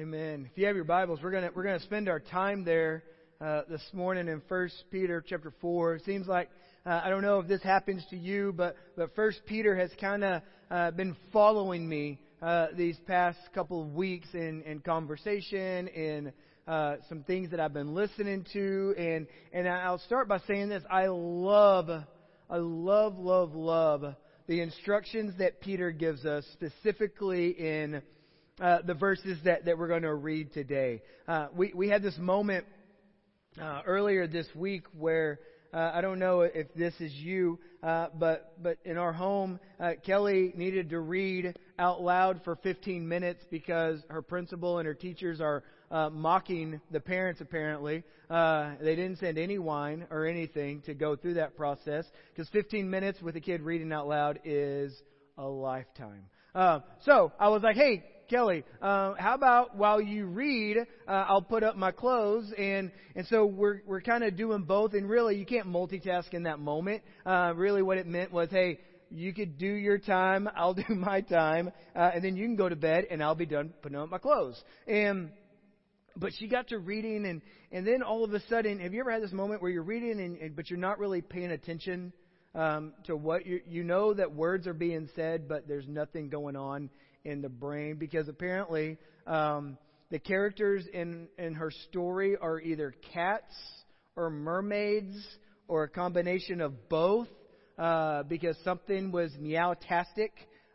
Amen. If you have your Bibles, we're gonna we're gonna spend our time there uh, this morning in First Peter chapter four. It seems like uh, I don't know if this happens to you, but but First Peter has kind of uh, been following me uh, these past couple of weeks in in conversation in. Uh, some things that I've been listening to, and and I'll start by saying this: I love, I love, love, love the instructions that Peter gives us, specifically in uh, the verses that, that we're going to read today. Uh, we, we had this moment uh, earlier this week where uh, I don't know if this is you, uh, but but in our home, uh, Kelly needed to read out loud for 15 minutes because her principal and her teachers are mocking the parents. Apparently, they didn't send any wine or anything to go through that process because 15 minutes with a kid reading out loud is a lifetime. Uh, so I was like, hey, Kelly, uh, how about while you read, uh, I'll put up my clothes, and and so we're we're kind of doing both, and really you can't multitask in that moment. Uh, really, what it meant was, hey, you could do your time, I'll do my time, uh, and then you can go to bed, and I'll be done putting up my clothes. And but she got to reading, and and then all of a sudden, have you ever had this moment where you're reading, and, and but you're not really paying attention? Um, to what you you know that words are being said, but there's nothing going on in the brain because apparently um, the characters in, in her story are either cats or mermaids or a combination of both uh, because something was meowtastic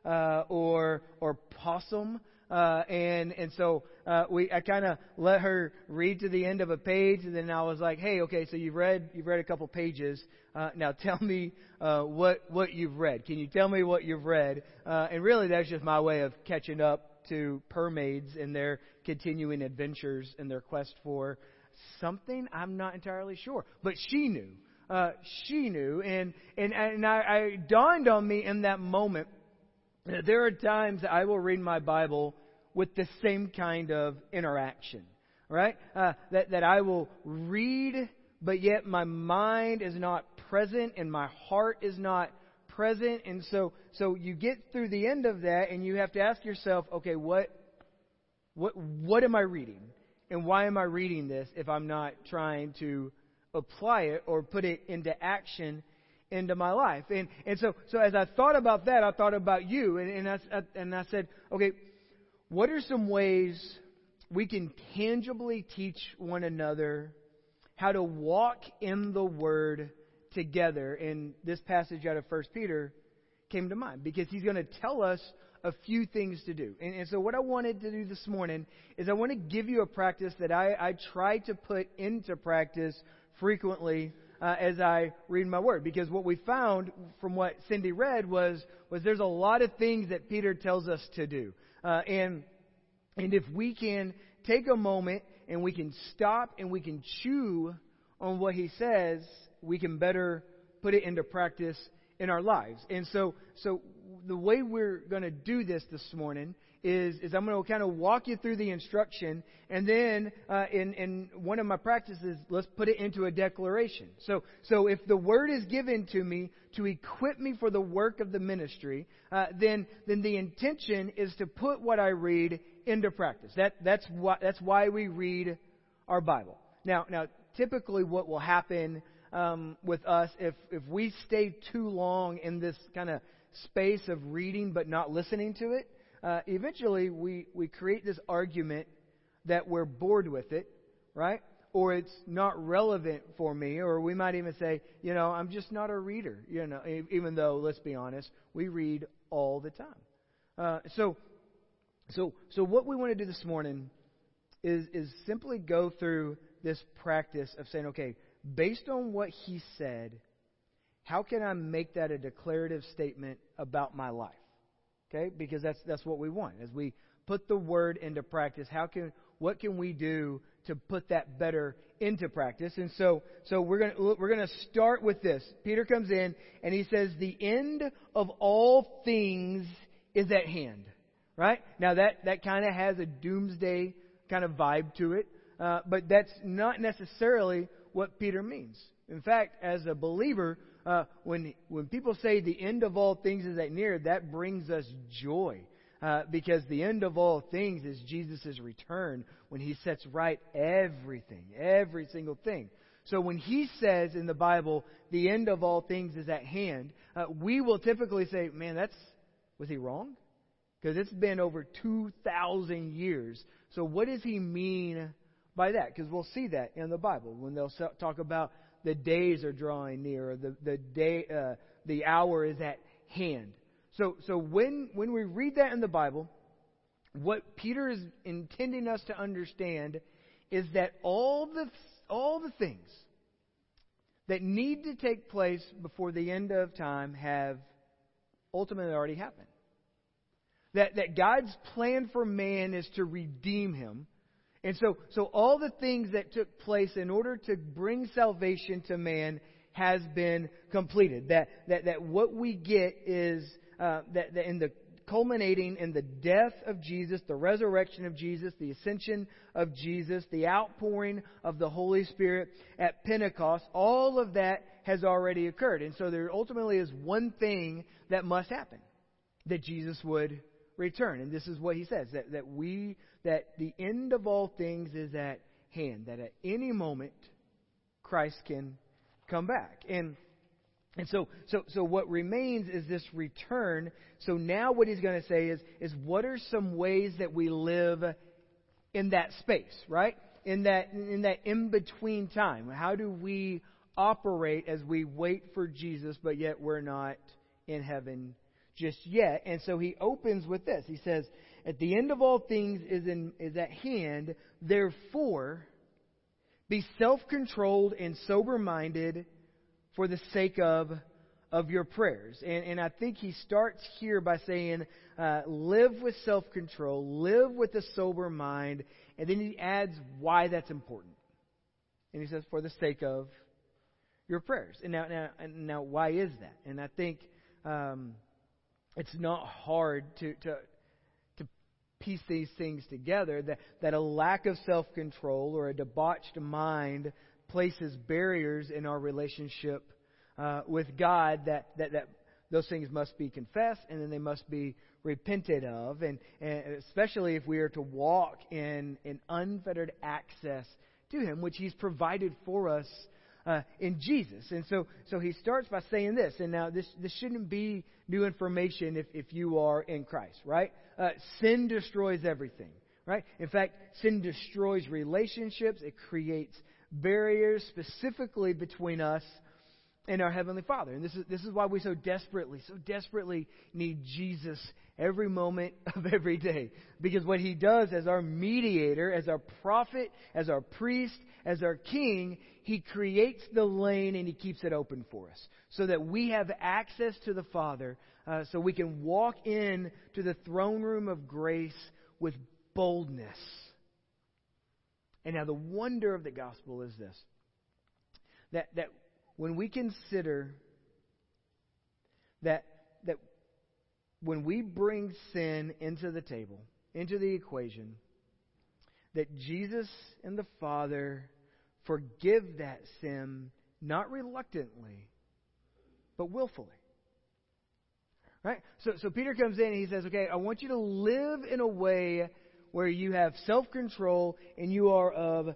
uh, or or pawsome. Uh, and and so uh, we I kind of let her read to the end of a page, and then I was like, "Hey, okay, so you've read you've read a couple pages. Uh, now tell me uh, what what you've read. Can you tell me what you've read?" Uh, and really, that's just my way of catching up to purrmaids and their continuing adventures and their quest for something. I'm not entirely sure, but she knew. Uh, she knew, and and and I, I dawned on me in that moment there are times that I will read my Bible with the same kind of interaction, right? Uh, that, that I will read, but yet my mind is not present and my heart is not present. And so, so you get through the end of that and you have to ask yourself, okay, what, what, what am I reading? And why am I reading this if I'm not trying to apply it or put it into action into my life. And, and so, so as I thought about that, I thought about you. And, and, I, and I said, okay, what are some ways we can tangibly teach one another how to walk in the Word together? And this passage out of 1 Peter came to mind because he's going to tell us a few things to do. And, and, so, what I wanted to do this morning is I want to give you a practice that I, I try to put into practice frequently uh, as I read my word. Because what we found from what Cindy read was, was there's a lot of things that Peter tells us to do. Uh, and, and if we can take a moment and we can stop and we can chew on what he says, we can better put it into practice in our lives. And so, so the way we're going to do this this morning is, is I'm going to kind of walk you through the instruction, and then uh, in, in one of my practices, let's put it into a declaration. So, so if the word is given to me to equip me for the work of the ministry, uh, then, then the intention is to put what I read into practice. That, that's, why, that's why we read our Bible. Now, now typically what will happen um, with us if, if we stay too long in this kind of space of reading but not listening to it, uh, eventually we, we create this argument that we're bored with it, right? Or it's not relevant for me, or we might even say, you know, I'm just not a reader, you know, even though, let's be honest, we read all the time. Uh, so, so, so what we want to do this morning is, is simply go through this practice of saying, okay, based on what he said, how can I make that a declarative statement about my life? Okay? Because that's that's what we want. As we put the word into practice, how can what can we do to put that better into practice? And so so we're going to we're going to start with this. Peter comes in and he says the end of all things is at hand. Right? Now that that kind of has a doomsday kind of vibe to it. Uh, but that's not necessarily what Peter means. In fact, as a believer, uh, when when people say the end of all things is at near, that brings us joy. uh, because the end of all things is Jesus' return when he sets right everything, every single thing. So when he says in the Bible, the end of all things is at hand, uh, we will typically say, man, that's, was he wrong? Because it's been over 2,000 years. So what does he mean by that? Because we'll see that in the Bible when they'll talk about the days are drawing near, the, the day, uh, the hour is at hand. So, so when, when we read that in the Bible, what Peter is intending us to understand is that all the, all the things that need to take place before the end of time have ultimately already happened. That, that God's plan for man is to redeem him. And so, so all the things that took place in order to bring salvation to man has been completed. That, that, that what we get is uh, that, that in the culminating in the death of Jesus, the resurrection of Jesus, the ascension of Jesus, the outpouring of the Holy Spirit at Pentecost, all of that has already occurred. And so there ultimately is one thing that must happen that Jesus would return. And this is what he says that, that we, that the end of all things is at hand, that at any moment Christ can come back. And and so, so, so what remains is this return. So now what he's going to say is, is what are some ways that we live in that space, right? In that, in that in-between time. How do we operate as we wait for Jesus, but yet we're not in heaven just yet? And so he opens with this. He says, at the end of all things is, in, is at hand, therefore, be self-controlled and sober-minded for the sake of of your prayers. And, and I think he starts here by saying, uh, live with self control, live with a sober mind, and then he adds why that's important. And he says, for the sake of your prayers. And now, now, now why is that? And I think um, it's not hard to, to, to piece these things together. That, that a lack of self control or a debauched mind places barriers in our relationship uh, with God that, that, that those things must be confessed and then they must be repented of, and, and especially if we are to walk in, in unfettered access to Him, which He's provided for us uh, in Jesus. And so, so he starts by saying this, and now this, this shouldn't be new information if, if you are in Christ, right? Uh, sin destroys everything, right? In fact, sin destroys relationships, it creates barriers specifically between us and our Heavenly Father. And this is, this is why we so desperately, so desperately need Jesus every moment of every day. Because what He does as our mediator, as our prophet, as our priest, as our king, He creates the lane and He keeps it open for us. So that we have access to the Father, uh, so we can walk in to the throne room of grace with boldness. And now the wonder of the gospel is this that, that when we consider that, that when we bring sin into the table, into the equation, that Jesus and the Father forgive that sin not reluctantly, but willfully. Right? So, so Peter comes in and he says, Okay, I want you to live in a way where you have self control and you are of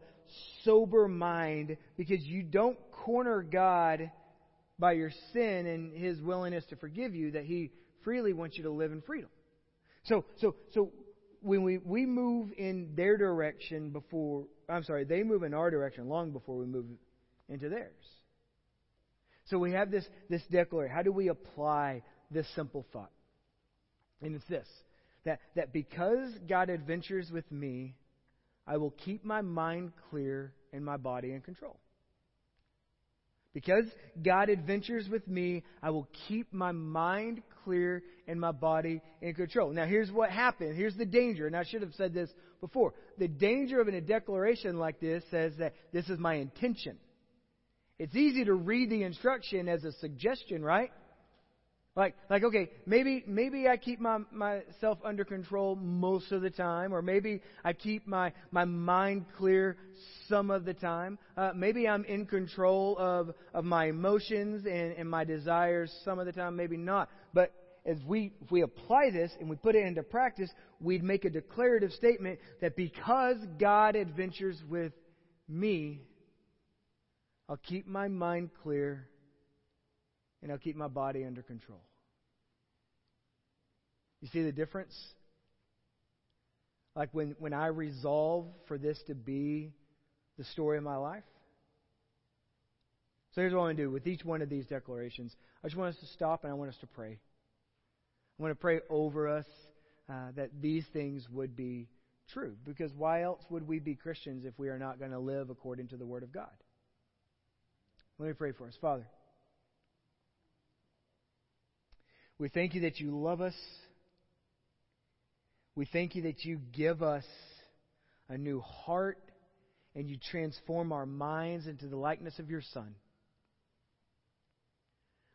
sober mind because you don't corner God by your sin and his willingness to forgive you, that he freely wants you to live in freedom. So, so, so when we, we move in their direction before, I'm sorry, they move in our direction long before we move into theirs. So we have this, this declaration. How do we apply this simple thought? And it's this that, that because God adventures with me, I will keep my mind clear and my body in control. Because God adventures with me, I will keep my mind clear and my body in control. Now, here's what happened. Here's the danger, and I should have said this before. The danger of a declaration like this says that this is my intention. It's easy to read the instruction as a suggestion, right? Like, like, okay, maybe, maybe I keep my, myself under control most of the time, or maybe I keep my, my mind clear some of the time. Uh, maybe I'm in control of, of my emotions and, and my desires some of the time, maybe not. But as we, if we apply this and we put it into practice, we'd make a declarative statement that because God adventures with me, I'll keep my mind clear and I'll keep my body under control. You see the difference? Like when, when I resolve for this to be the story of my life. So here's what I want to do with each one of these declarations. I just want us to stop and I want us to pray. I want to pray over us uh, that these things would be true. Because why else would we be Christians if we are not going to live according to the Word of God? Let me pray for us. Father, we thank you that you love us. We thank you that you give us a new heart and you transform our minds into the likeness of your Son.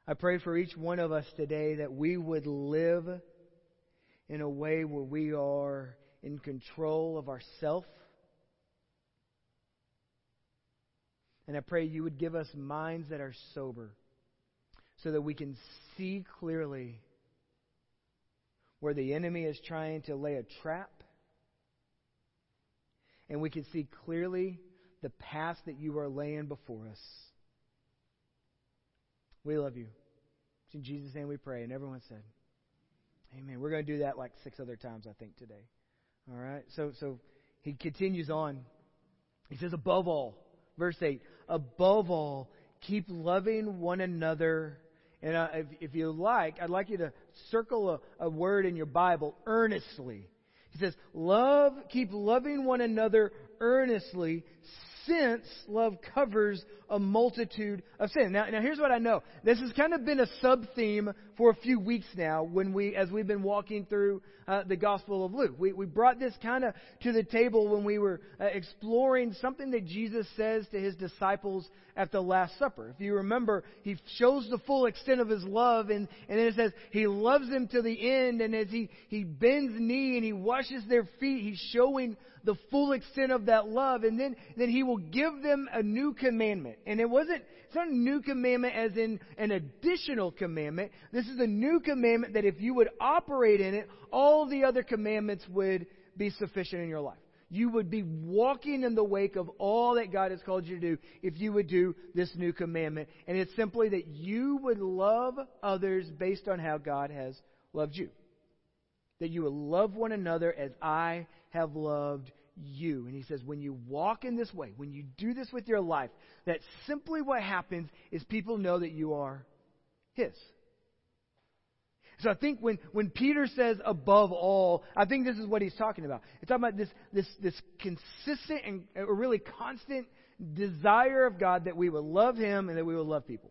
I pray for each one of us today that we would live in a way where we are in control of ourself. And I pray you would give us minds that are sober so that we can see clearly where the enemy is trying to lay a trap. And we can see clearly the path that you are laying before us. We love you. It's in Jesus' name we pray. And everyone said, Amen. We're going to do that like six other times, I think, today. All right? So, so he continues on. He says, above all, verse 8, above all, keep loving one another and uh, if, if you like, I'd like you to circle a, a word in your Bible, earnestly. He says, love, keep loving one another earnestly, since love covers a multitude of sin. Now, now here's what I know. This has kind of been a sub theme for a few weeks now when we, as we've been walking through uh, the Gospel of Luke. We, we brought this kind of to the table when we were uh, exploring something that Jesus says to his disciples at the Last Supper. If you remember, he shows the full extent of his love, and, and then it says he loves them to the end, and as he, he bends knee and he washes their feet, he's showing the full extent of that love, and then, then he will give them a new commandment. And it wasn't, it's not a new commandment as in an additional commandment. This is a new commandment that if you would operate in it, all the other commandments would be sufficient in your life. You would be walking in the wake of all that God has called you to do if you would do this new commandment. And it's simply that you would love others based on how God has loved you. That you would love one another as I have loved you. And he says, when you walk in this way, when you do this with your life, that simply what happens is people know that you are his. So I think when, when Peter says above all, I think this is what he's talking about. He's talking about this, this, this consistent and uh, a really constant desire of God that we would love him and that we would love people.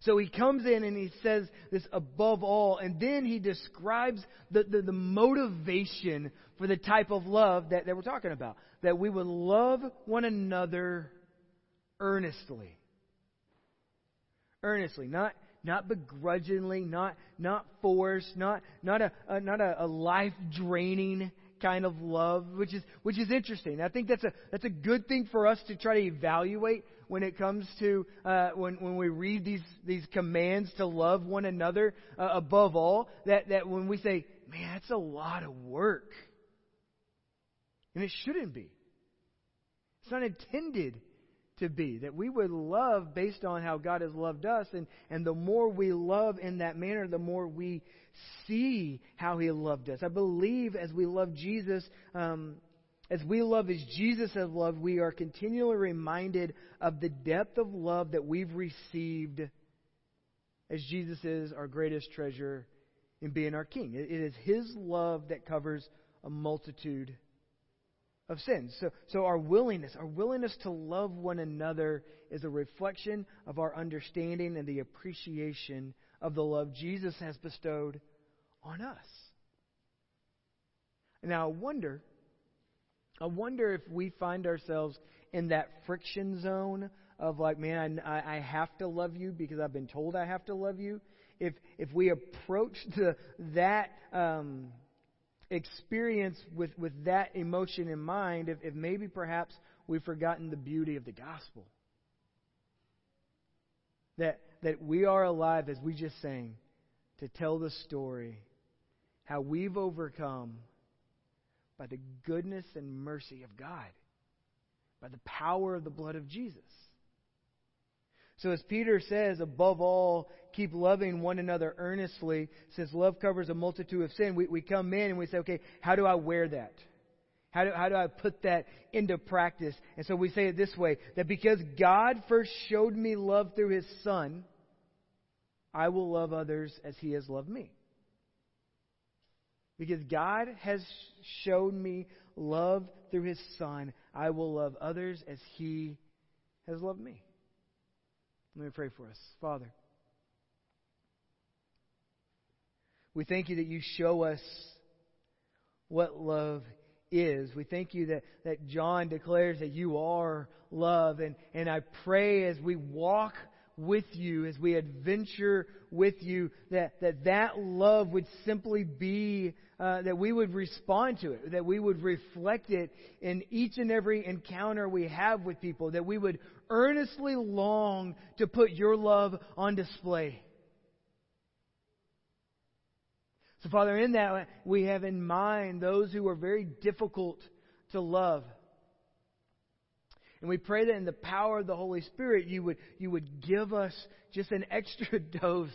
So he comes in and he says this above all, and then he describes the, the, the, motivation for the type of love that, that we're talking about. That we would love one another earnestly. Earnestly, not, not begrudgingly, not, not forced, not, not a, a not a, a life draining kind of love, which is, which is interesting. I think that's a, that's a good thing for us to try to evaluate when it comes to uh, when when we read these these commands to love one another uh, above all. That that when we say, "Man, that's a lot of work," and it shouldn't be. It's not intended to be that we would love based on how God has loved us, and and the more we love in that manner, the more we see how He loved us. I believe as we love Jesus. Um, as we love as Jesus has loved, we are continually reminded of the depth of love that we've received as Jesus is our greatest treasure in being our King. It is His love that covers a multitude of sins. So, so our willingness, our willingness to love one another is a reflection of our understanding and the appreciation of the love Jesus has bestowed on us. Now I wonder I wonder if we find ourselves in that friction zone of like, man, I, I have to love you because I've been told I have to love you. If if we approach the that um, experience with with that emotion in mind, if, if maybe perhaps we've forgotten the beauty of the gospel, that that we are alive as we just sang, to tell the story how we've overcome by the goodness and mercy of God, by the power of the blood of Jesus. So, as Peter says, above all, keep loving one another earnestly, since love covers a multitude of sin. We, we come in and we say, okay, how do I wear that? How do, how do I put that into practice? And so we say it this way that because God first showed me love through his Son, I will love others as he has loved me. Because God has shown me love through his Son, I will love others as he has loved me. Let me pray for us. Father, we thank you that you show us what love is. We thank you that, that John declares that you are love. And, and I pray as we walk with you, as we adventure with you, that that, that love would simply be, uh, that we would respond to it, that we would reflect it in each and every encounter we have with people, that we would earnestly long to put your love on display. So, Father, in that, we have in mind those who are very difficult to love. And we pray that in the power of the Holy Spirit, you would, you would give us just an extra dose.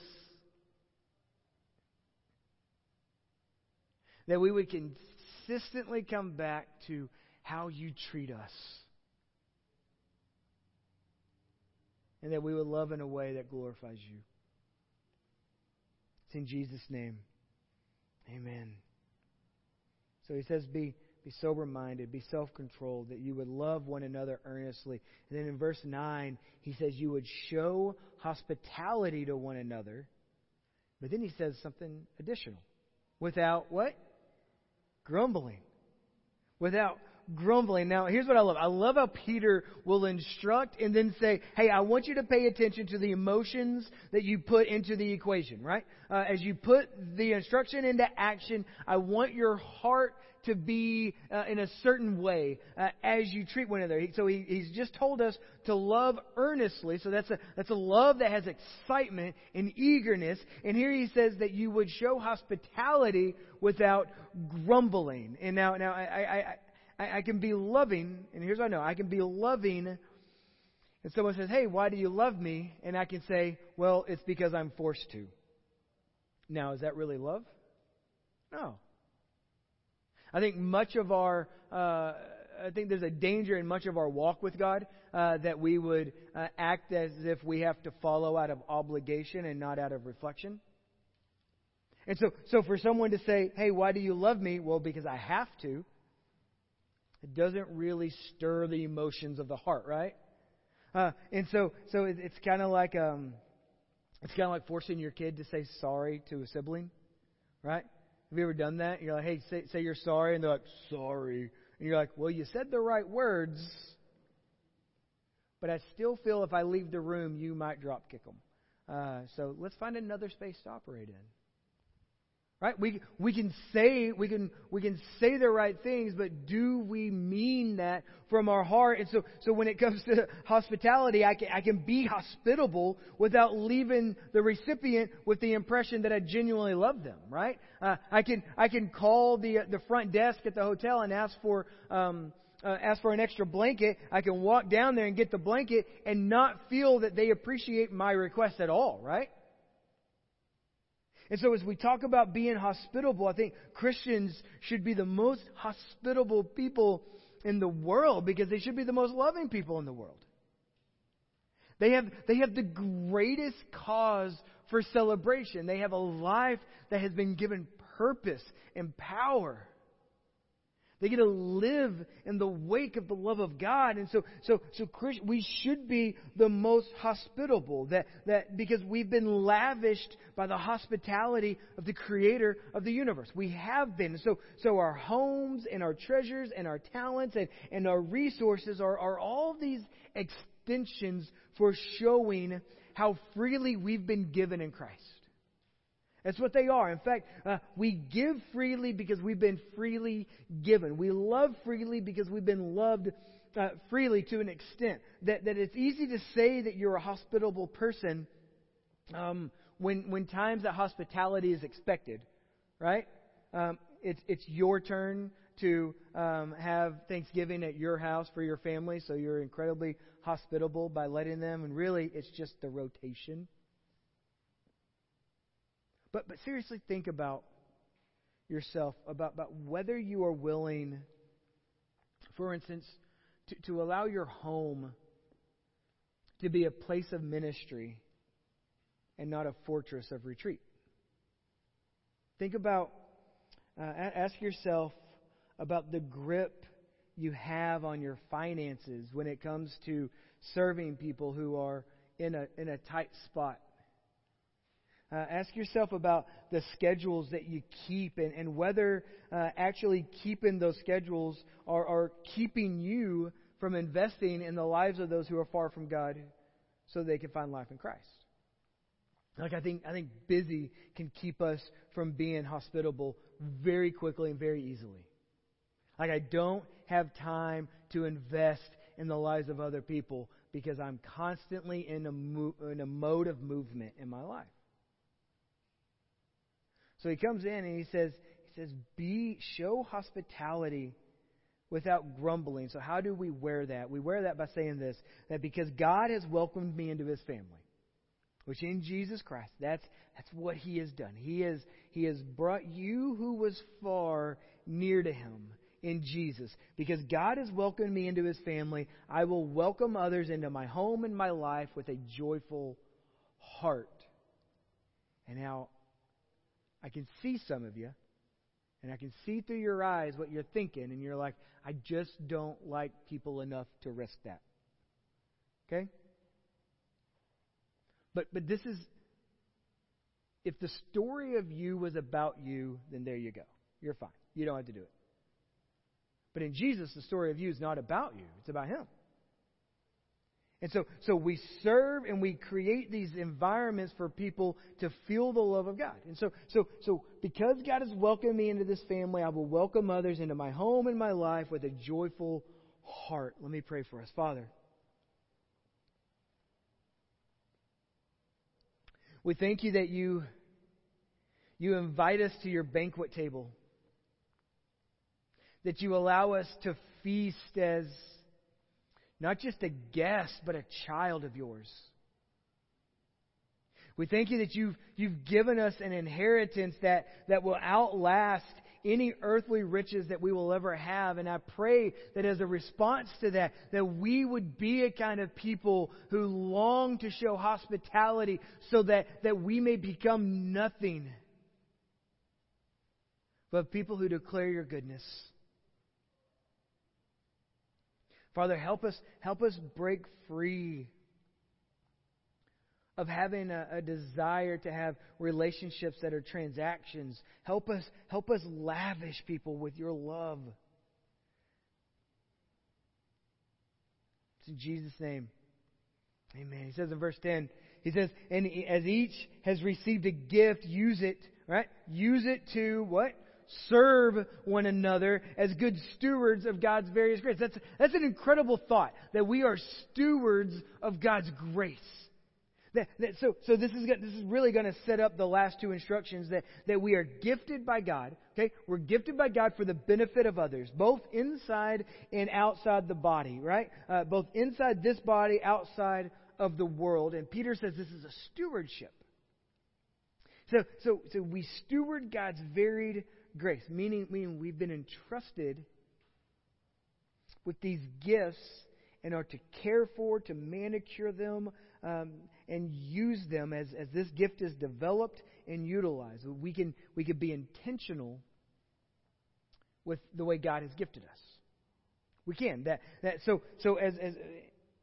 That we would consistently come back to how you treat us. And that we would love in a way that glorifies you. It's in Jesus' name. Amen. So he says, be, be sober minded, be self controlled, that you would love one another earnestly. And then in verse 9, he says, you would show hospitality to one another. But then he says something additional. Without what? Grumbling. Without grumbling. Now, here's what I love. I love how Peter will instruct and then say, hey, I want you to pay attention to the emotions that you put into the equation, right? Uh, as you put the instruction into action, I want your heart to be uh, in a certain way uh, as you treat one another. So he, he's just told us to love earnestly. So that's a, that's a love that has excitement and eagerness. And here he says that you would show hospitality without grumbling. And now, now I, I, I, I can be loving, and here's what I know I can be loving, and someone says, Hey, why do you love me? And I can say, Well, it's because I'm forced to. Now, is that really love? No. I think much of our, uh, I think there's a danger in much of our walk with God uh, that we would uh, act as if we have to follow out of obligation and not out of reflection. And so, so for someone to say, "Hey, why do you love me?" Well, because I have to. It doesn't really stir the emotions of the heart, right? Uh, and so, so it, it's kind of like um, it's kind of like forcing your kid to say sorry to a sibling, right? Have you ever done that? You're like, hey, say, say you're sorry, and they're like, sorry, and you're like, well, you said the right words, but I still feel if I leave the room, you might drop kick them. Uh, so let's find another space to operate in. Right? We, we can say we can we can say the right things, but do we mean that from our heart? And so so when it comes to hospitality, I can I can be hospitable without leaving the recipient with the impression that I genuinely love them. Right? Uh, I can I can call the the front desk at the hotel and ask for um, uh, ask for an extra blanket. I can walk down there and get the blanket and not feel that they appreciate my request at all. Right? And so, as we talk about being hospitable, I think Christians should be the most hospitable people in the world because they should be the most loving people in the world. They have, they have the greatest cause for celebration. They have a life that has been given purpose and power. They get to live in the wake of the love of God. And so, so, so we should be the most hospitable that, that because we've been lavished by the hospitality of the creator of the universe. We have been. So, so our homes and our treasures and our talents and, and our resources are, are all these extensions for showing how freely we've been given in Christ. That's what they are. In fact, uh, we give freely because we've been freely given. We love freely because we've been loved uh, freely to an extent. That, that it's easy to say that you're a hospitable person um, when, when times that hospitality is expected, right? Um, it's, it's your turn to um, have Thanksgiving at your house for your family, so you're incredibly hospitable by letting them, and really it's just the rotation. But, but seriously, think about yourself, about, about whether you are willing, for instance, to, to allow your home to be a place of ministry and not a fortress of retreat. Think about, uh, ask yourself about the grip you have on your finances when it comes to serving people who are in a, in a tight spot. Uh, ask yourself about the schedules that you keep and, and whether uh, actually keeping those schedules are, are keeping you from investing in the lives of those who are far from God so they can find life in Christ. Like I think I think busy can keep us from being hospitable very quickly and very easily. Like I don't have time to invest in the lives of other people because I'm constantly in a mo- in a mode of movement in my life. So he comes in and he says he says be show hospitality without grumbling. So how do we wear that? We wear that by saying this that because God has welcomed me into his family, which in Jesus Christ, that's that's what he has done. He has he has brought you who was far near to him in Jesus. Because God has welcomed me into his family, I will welcome others into my home and my life with a joyful heart. And now I can see some of you, and I can see through your eyes what you're thinking, and you're like, I just don't like people enough to risk that. Okay? But but this is if the story of you was about you, then there you go. You're fine. You don't have to do it. But in Jesus, the story of you is not about you, it's about Him. And so, so we serve and we create these environments for people to feel the love of God. And so, so, so because God has welcomed me into this family, I will welcome others into my home and my life with a joyful heart. Let me pray for us. Father, we thank you that you, you invite us to your banquet table that you allow us to feast as not just a guest, but a child of yours. We thank you that you've, you've given us an inheritance that, that will outlast any earthly riches that we will ever have. And I pray that as a response to that, that we would be a kind of people who long to show hospitality so that, that we may become nothing but people who declare your goodness. Father, help us, help us break free of having a, a, desire to have relationships that are transactions. Help us, help us lavish people with your love. It's in Jesus' name. Amen. He says in verse 10, he says, and as each has received a gift, use it, right? Use it to what? Serve one another as good stewards of God's various grace. That's, that's an incredible thought that we are stewards of God's grace. That, that, so, so this is this is really going to set up the last two instructions that, that we are gifted by God. Okay, we're gifted by God for the benefit of others, both inside and outside the body. Right, uh, both inside this body, outside of the world. And Peter says this is a stewardship. So, so, so we steward God's varied grace, meaning, meaning we've been entrusted with these gifts and are to care for, to manicure them, um, and use them as, as this gift is developed and utilized. We can, we can be intentional with the way God has gifted us. We can. That, that, so so as, as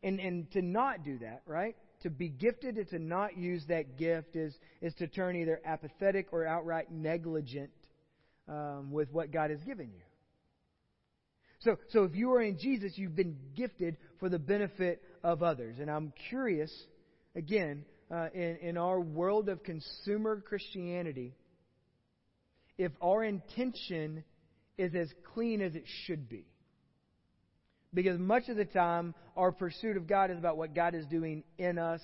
and, and to not do that, right? To be gifted and to not use that gift is, is to turn either apathetic or outright negligent um, with what God has given you. So, so if you are in Jesus, you've been gifted for the benefit of others. And I'm curious, again, uh, in, in our world of consumer Christianity, if our intention is as clean as it should be. Because much of the time, our pursuit of God is about what God is doing in us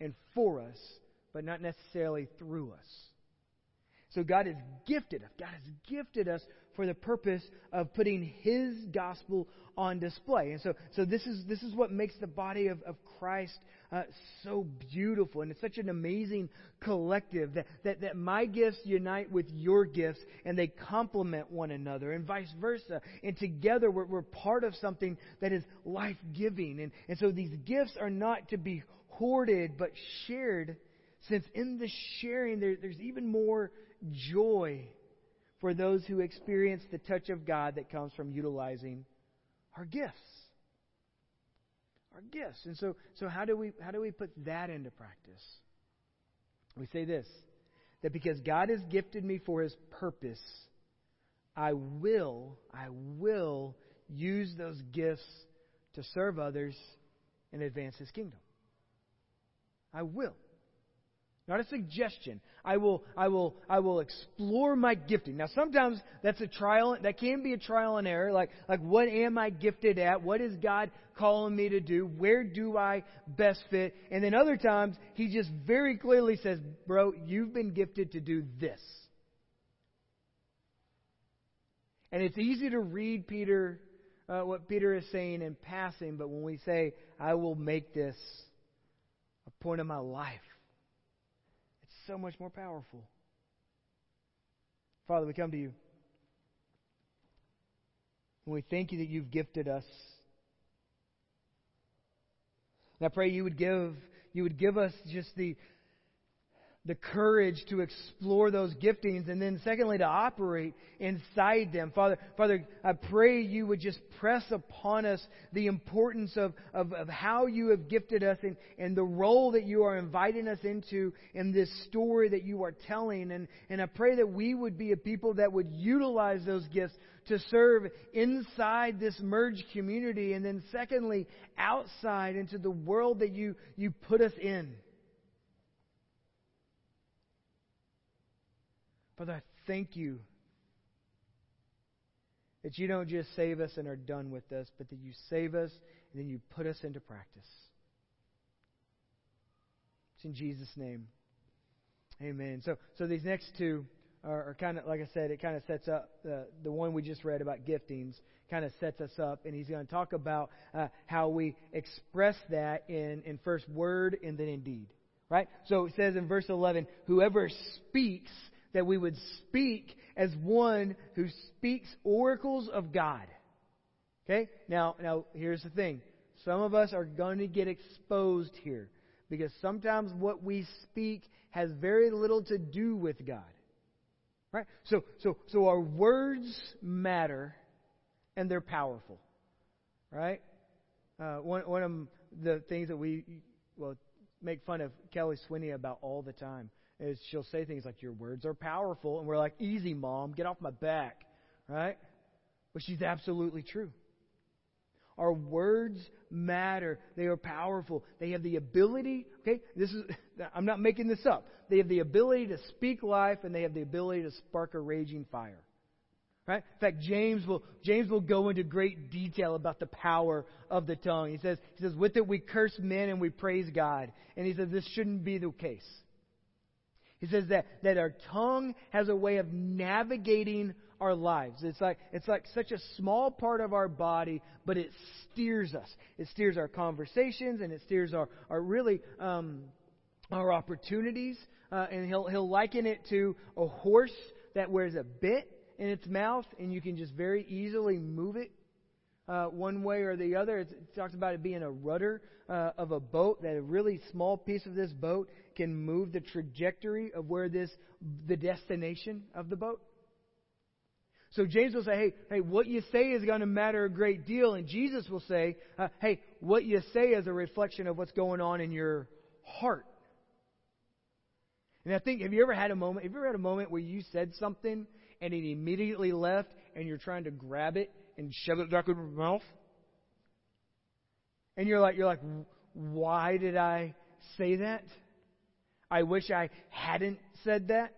and for us, but not necessarily through us. So God has gifted us. God has gifted us for the purpose of putting His gospel on display. And so, so this is this is what makes the body of, of Christ uh, so beautiful, and it's such an amazing collective that, that that my gifts unite with your gifts, and they complement one another, and vice versa. And together, we're, we're part of something that is life giving. And and so these gifts are not to be hoarded, but shared. Since in the sharing, there, there's even more joy for those who experience the touch of God that comes from utilizing our gifts. Our gifts. And so, so how do we how do we put that into practice? We say this that because God has gifted me for his purpose, I will, I will use those gifts to serve others and advance his kingdom. I will. Not a suggestion. I will, I will, I will explore my gifting. Now, sometimes that's a trial. That can be a trial and error. Like, like, what am I gifted at? What is God calling me to do? Where do I best fit? And then other times, He just very clearly says, "Bro, you've been gifted to do this." And it's easy to read Peter, uh, what Peter is saying in passing, but when we say, "I will make this a point of my life," so much more powerful. Father, we come to you. And we thank you that you've gifted us. And I pray you would give you would give us just the the courage to explore those giftings and then secondly to operate inside them. Father father i pray you would just press upon us the importance of, of, of how you have gifted us and, and the role that you are inviting us into in this story that you are telling. And, and i pray that we would be a people that would utilize those gifts to serve inside this Merge community and then secondly outside into the world that you you put us in Father, I thank you that you don't just save us and are done with us, but that you save us and then you put us into practice. It's in Jesus' name. Amen. So, so these next two are, are kind of, like I said, it kind of sets up uh, the one we just read about giftings, kind of sets us up, and he's going to talk about uh, how we express that in, in first word and then in deed. Right? So it says in verse 11, whoever speaks that we would speak as one who speaks oracles of God. Okay? Now, now here's the thing. Some of us are going to get exposed here because sometimes what we speak has very little to do with God. Right? So, so, so our words matter and they're powerful. Right? Uh, one, one of the things that we, well, make fun of Kelly Swinney about all the time is she'll say things like, Your words are powerful. And we're like, Easy, mom, get off my back. Right? But she's absolutely true. Our words matter. They are powerful. They have the ability, okay, this is, I'm not making this up. They have the ability to speak life and they have the ability to spark a raging fire. Right? In fact, James will, James will go into great detail about the power of the tongue. He says, he says, with it we curse men and we praise God. And he says this shouldn't be the case. He says that, that our tongue has a way of navigating our lives. It's like, it's like such a small part of our body, but it steers us. It steers our conversations and it steers our, our really, um, our opportunities. Uh, and he'll, he'll liken it to a horse that wears a bit in its mouth and you can just very easily move it uh, one way or the other. It talks about it being a rudder uh, of a boat, that a really small piece of this boat can move the trajectory of where this, the destination of the boat. So James will say, hey, hey, what you say is going to matter a great deal. And Jesus will say, uh, hey, what you say is a reflection of what's going on in your heart. And I think, have you ever had a moment, have you ever had a moment where you said something and it immediately left and you're trying to grab it and shove it back in your mouth? And you're like, you're like, why did I say that? I wish I hadn't said that.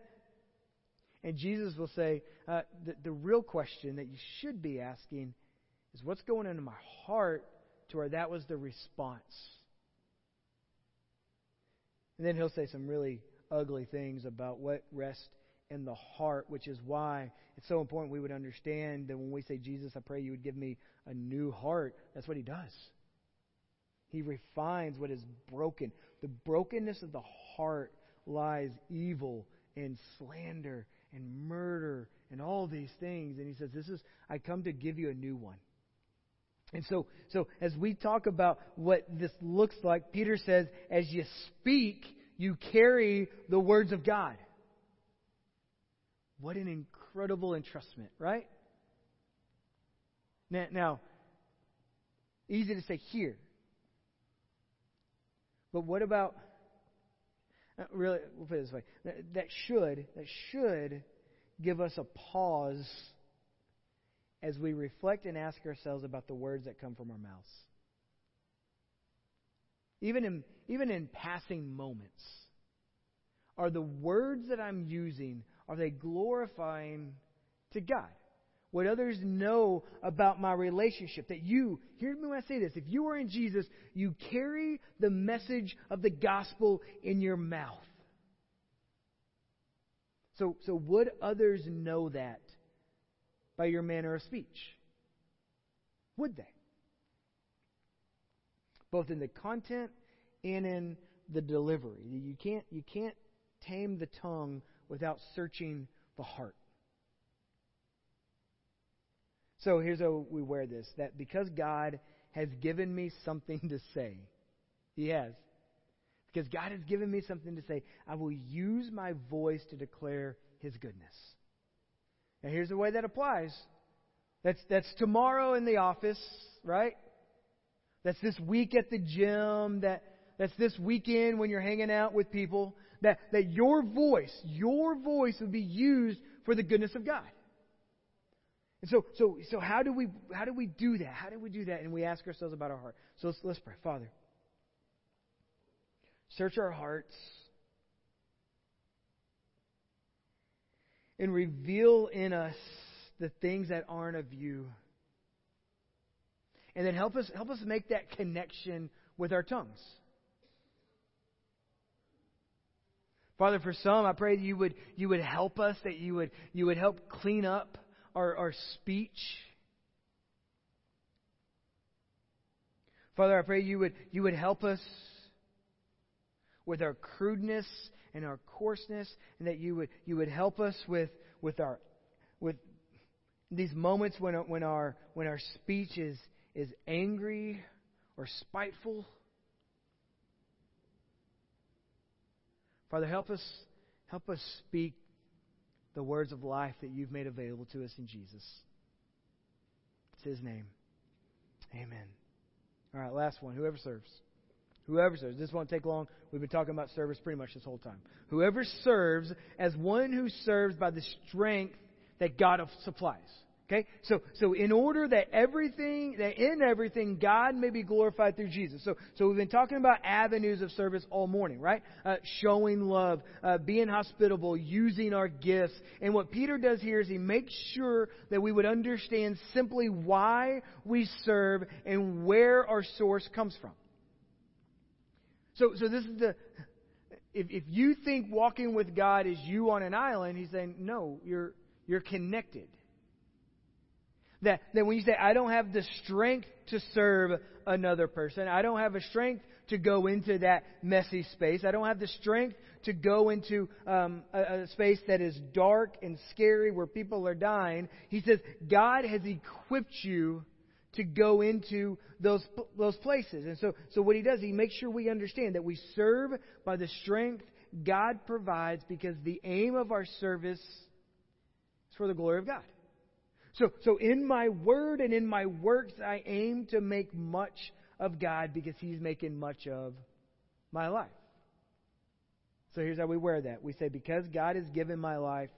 And Jesus will say, uh, the, the real question that you should be asking is what's going into my heart to where that was the response? And then he'll say some really ugly things about what rests in the heart, which is why it's so important we would understand that when we say, Jesus, I pray you would give me a new heart, that's what he does. He refines what is broken. The brokenness of the heart lies evil and slander and murder and all these things. And he says, This is I come to give you a new one. And so so as we talk about what this looks like, Peter says, as you speak, you carry the words of God. What an incredible entrustment, right? Now, now easy to say here. But what about uh, really we'll put it this way. That, that should that should give us a pause as we reflect and ask ourselves about the words that come from our mouths. Even in even in passing moments. Are the words that I'm using are they glorifying to God? What others know about my relationship. That you, hear me when I say this, if you are in Jesus, you carry the message of the gospel in your mouth. So, so would others know that by your manner of speech? Would they? Both in the content and in the delivery. You can't, you can't tame the tongue without searching the heart. So here's how we wear this that because God has given me something to say, He has. Because God has given me something to say, I will use my voice to declare His goodness. Now here's the way that applies. That's, that's tomorrow in the office, right? That's this week at the gym. That, that's this weekend when you're hanging out with people that, that your voice, your voice would be used for the goodness of God. And so, so, so how do we how do we do that? How do we do that? And we ask ourselves about our heart. So let's, let's pray. Father, search our hearts and reveal in us the things that aren't of you. And then help us help us make that connection with our tongues. Father, for some, I pray that you would, you would help us, that you would, you would help clean up our, our speech. Father, I pray you would, you would help us with our crudeness and our coarseness, and that you would, you would help us with, with, our, with these moments when, when, our, when our speech is, is angry or spiteful. Father, help us, help us speak the words of life that you've made available to us in Jesus. It's His name. Amen. All right, last one. Whoever serves. Whoever serves. This won't take long. We've been talking about service pretty much this whole time. Whoever serves as one who serves by the strength that God supplies. Okay? So, so in order that everything, that in everything, God may be glorified through Jesus. So, so we've been talking about avenues of service all morning, right? Uh, showing love, uh, being hospitable, using our gifts. And what Peter does here is he makes sure that we would understand simply why we serve and where our source comes from. So, so this is the, if, if you think walking with God is you on an island, he's saying, no, you're, you're connected. That, that when you say, I don't have the strength to serve another person, I don't have a strength to go into that messy space, I don't have the strength to go into um, a, a space that is dark and scary where people are dying, he says, God has equipped you to go into those those places. And so so what he does, he makes sure we understand that we serve by the strength God provides because the aim of our service is for the glory of God. So, so in my word and in my works, I aim to make much of God because He's making much of my life. So here's how we wear that. We say, because God has given my life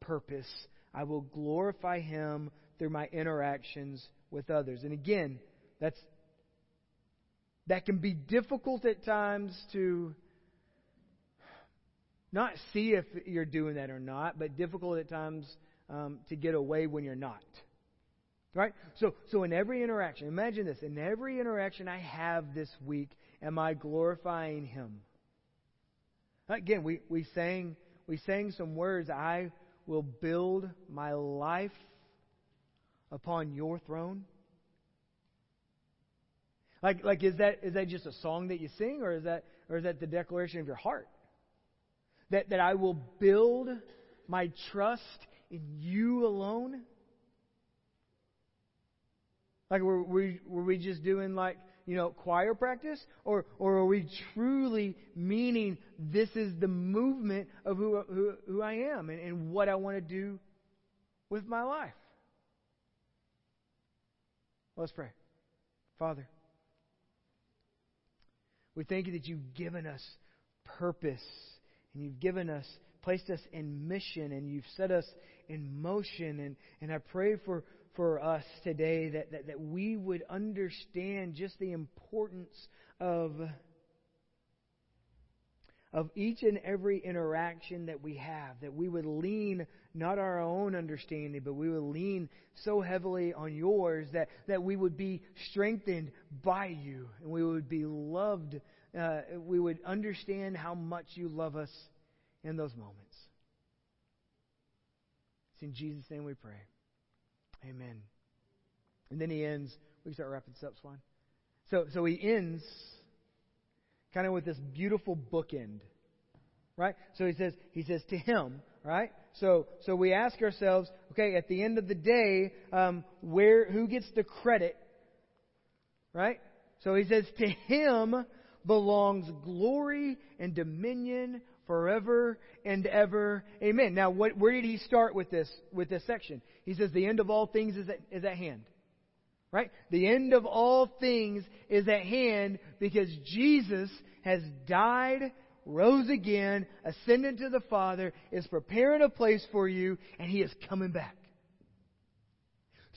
purpose, I will glorify Him through my interactions with others. And again, that's that can be difficult at times to not see if you're doing that or not, but difficult at times um, to get away when you're not. Right? So, so in every interaction, imagine this. In every interaction I have this week, am I glorifying Him? Again, we, we sang we sang some words. I will build my life upon your throne. Like, like is that is that just a song that you sing, or is that or is that the declaration of your heart? That that I will build my trust in you alone. Like were we were we just doing like you know choir practice, or or are we truly meaning this is the movement of who who, who I am and, and what I want to do with my life? Let's pray, Father. We thank you that you've given us purpose and you've given us, placed us in mission and you've set us in motion. And, and I pray for, for us today that, that, that we would understand just the importance of, of each and every interaction that we have, that we would lean not our own understanding, but we would lean so heavily on yours that, that we would be strengthened by you and we would be loved. Uh, we would understand how much you love us in those moments. It's in Jesus' name we pray. Amen. And then he ends. We can start wrapping this up, Swan. So, so he ends kind of with this beautiful bookend, right? So he says, he says to him, right? So, so we ask ourselves, okay, at the end of the day, um, where who gets the credit, right? So he says, to him belongs glory and dominion forever and ever. Amen. Now, what, where did he start with this with this section? He says, the end of all things is at, is at hand. Right? The end of all things is at hand because Jesus has died rose again, ascended to the Father, is preparing a place for you, and He is coming back.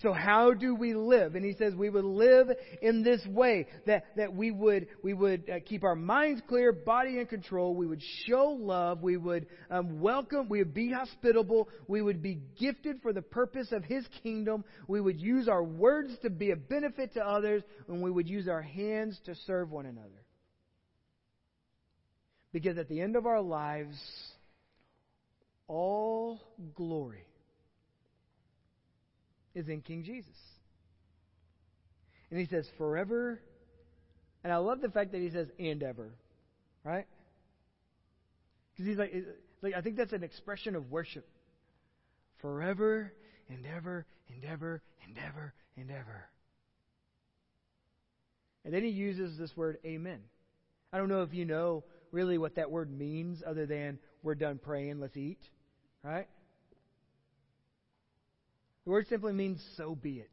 So how do we live? And he says we would live in this way that, that we would we would uh, keep our minds clear, body in control. We would show love. We would um, welcome. We would be hospitable. We would be gifted for the purpose of His kingdom. We would use our words to be a benefit to others, and we would use our hands to serve one another. Because at the end of our lives, all glory is in King Jesus. And he says, forever. And I love the fact that he says, and ever. Right? Because he's like, like, I think that's an expression of worship. Forever and ever and ever and ever and ever. And then he uses this word, amen. I don't know if you know really what that word means other than we're done praying, let's eat. Right? The word simply means so be it.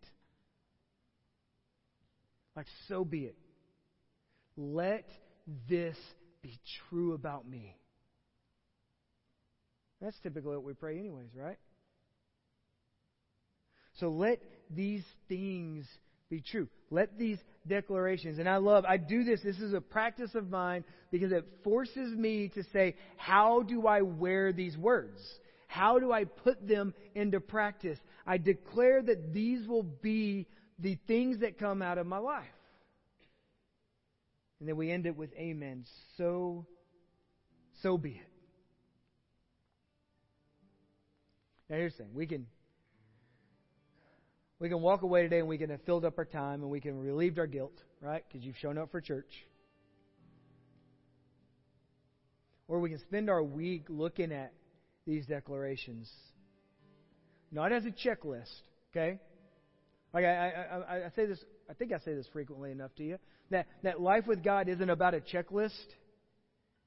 Like, so be it. Let this be true about me. That's typically what we pray, anyways, right? So let these things be true. Let these declarations, and I love, I do this, this is a practice of mine because it forces me to say, how do I wear these words? How do I put them into practice? I declare that these will be the things that come out of my life. And then we end it with amen. So, so be it. Now here's the thing. We can we can walk away today and we can have filled up our time and we can have relieved our guilt, right? Because you've shown up for church. Or we can spend our week looking at these declarations. Not as a checklist, okay? Like I, I, I, say this, I think I say this frequently enough to you. That that life with God isn't about a checklist.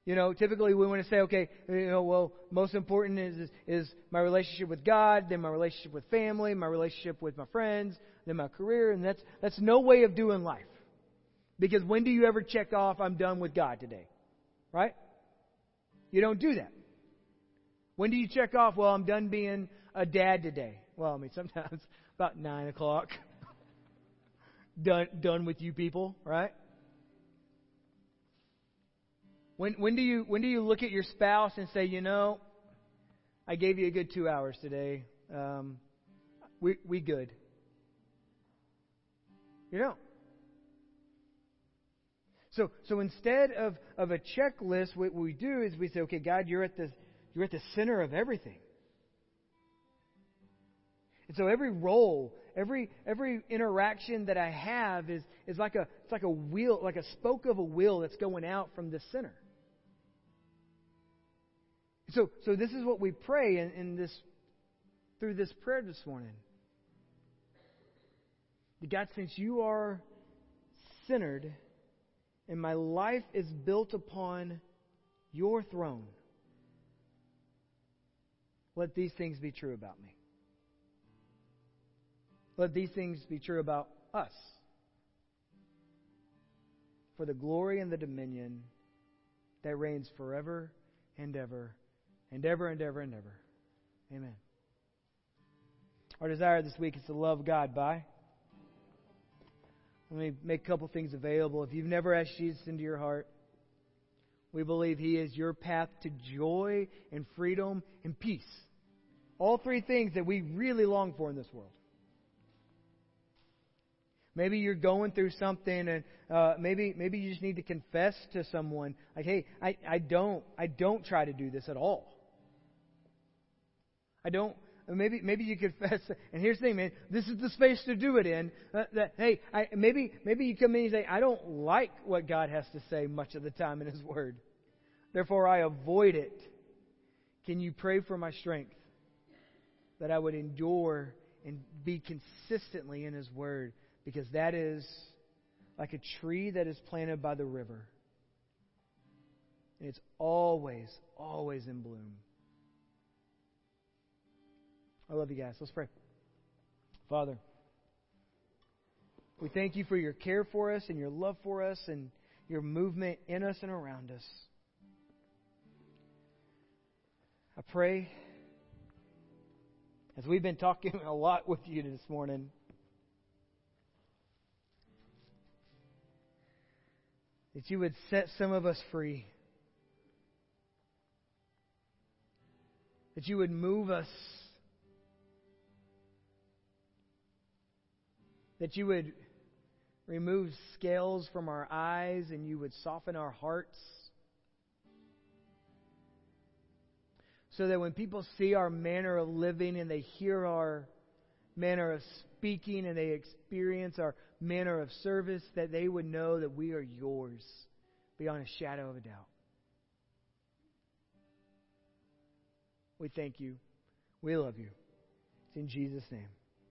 You know, typically we want to say, okay, you know, well, most important is, is, is my relationship with God, then my relationship with family, my relationship with my friends, then my career, and that's that's no way of doing life. Because when do you ever check off I'm done with God today? Right? You don't do that. When do you check off, well, I'm done being a dad today? Well, I mean sometimes about nine o'clock. done done with you people, right? When, when, do you, when do you look at your spouse and say, you know, I gave you a good two hours today. Um, we, we good. You know. So, so instead of, of a checklist, what we do is we say, okay, God, you're at the, you're at the center of everything. And so every role, every every interaction that I have is, is like a it's like a wheel, like a spoke of a wheel that's going out from the center. So so this is what we pray in, in this through this prayer this morning. God, since you are centered and my life is built upon your throne, let these things be true about me. Let these things be true about us. For the glory and the dominion that reigns forever and ever and ever and ever and ever. Amen. Our desire this week is to love God by. Let me make a couple things available. If you've never asked Jesus into your heart, we believe He is your path to joy and freedom and peace. All three things that we really long for in this world. Maybe you're going through something, and uh, maybe maybe you just need to confess to someone, like, "Hey, I, I don't I don't try to do this at all. I don't maybe maybe you confess. And here's the thing, man. This is the space to do it in. Uh, that hey, I, maybe maybe you come in and say, I don't like what God has to say much of the time in His Word. Therefore, I avoid it. Can you pray for my strength that I would endure and be consistently in His Word? Because that is like a tree that is planted by the river. And it's always, always in bloom. I love you guys. Let's pray. Father, we thank you for your care for us and your love for us and your movement in us and around us. I pray, as we've been talking a lot with you this morning, that you would set some of us free. That you would move us that you would remove scales from our eyes and you would soften our hearts. So that when people see our manner of living and they hear our manner of speaking and they experience our manner of service, that they would know that we are yours beyond a shadow of a doubt. We thank you. We love you. It's in Jesus' name.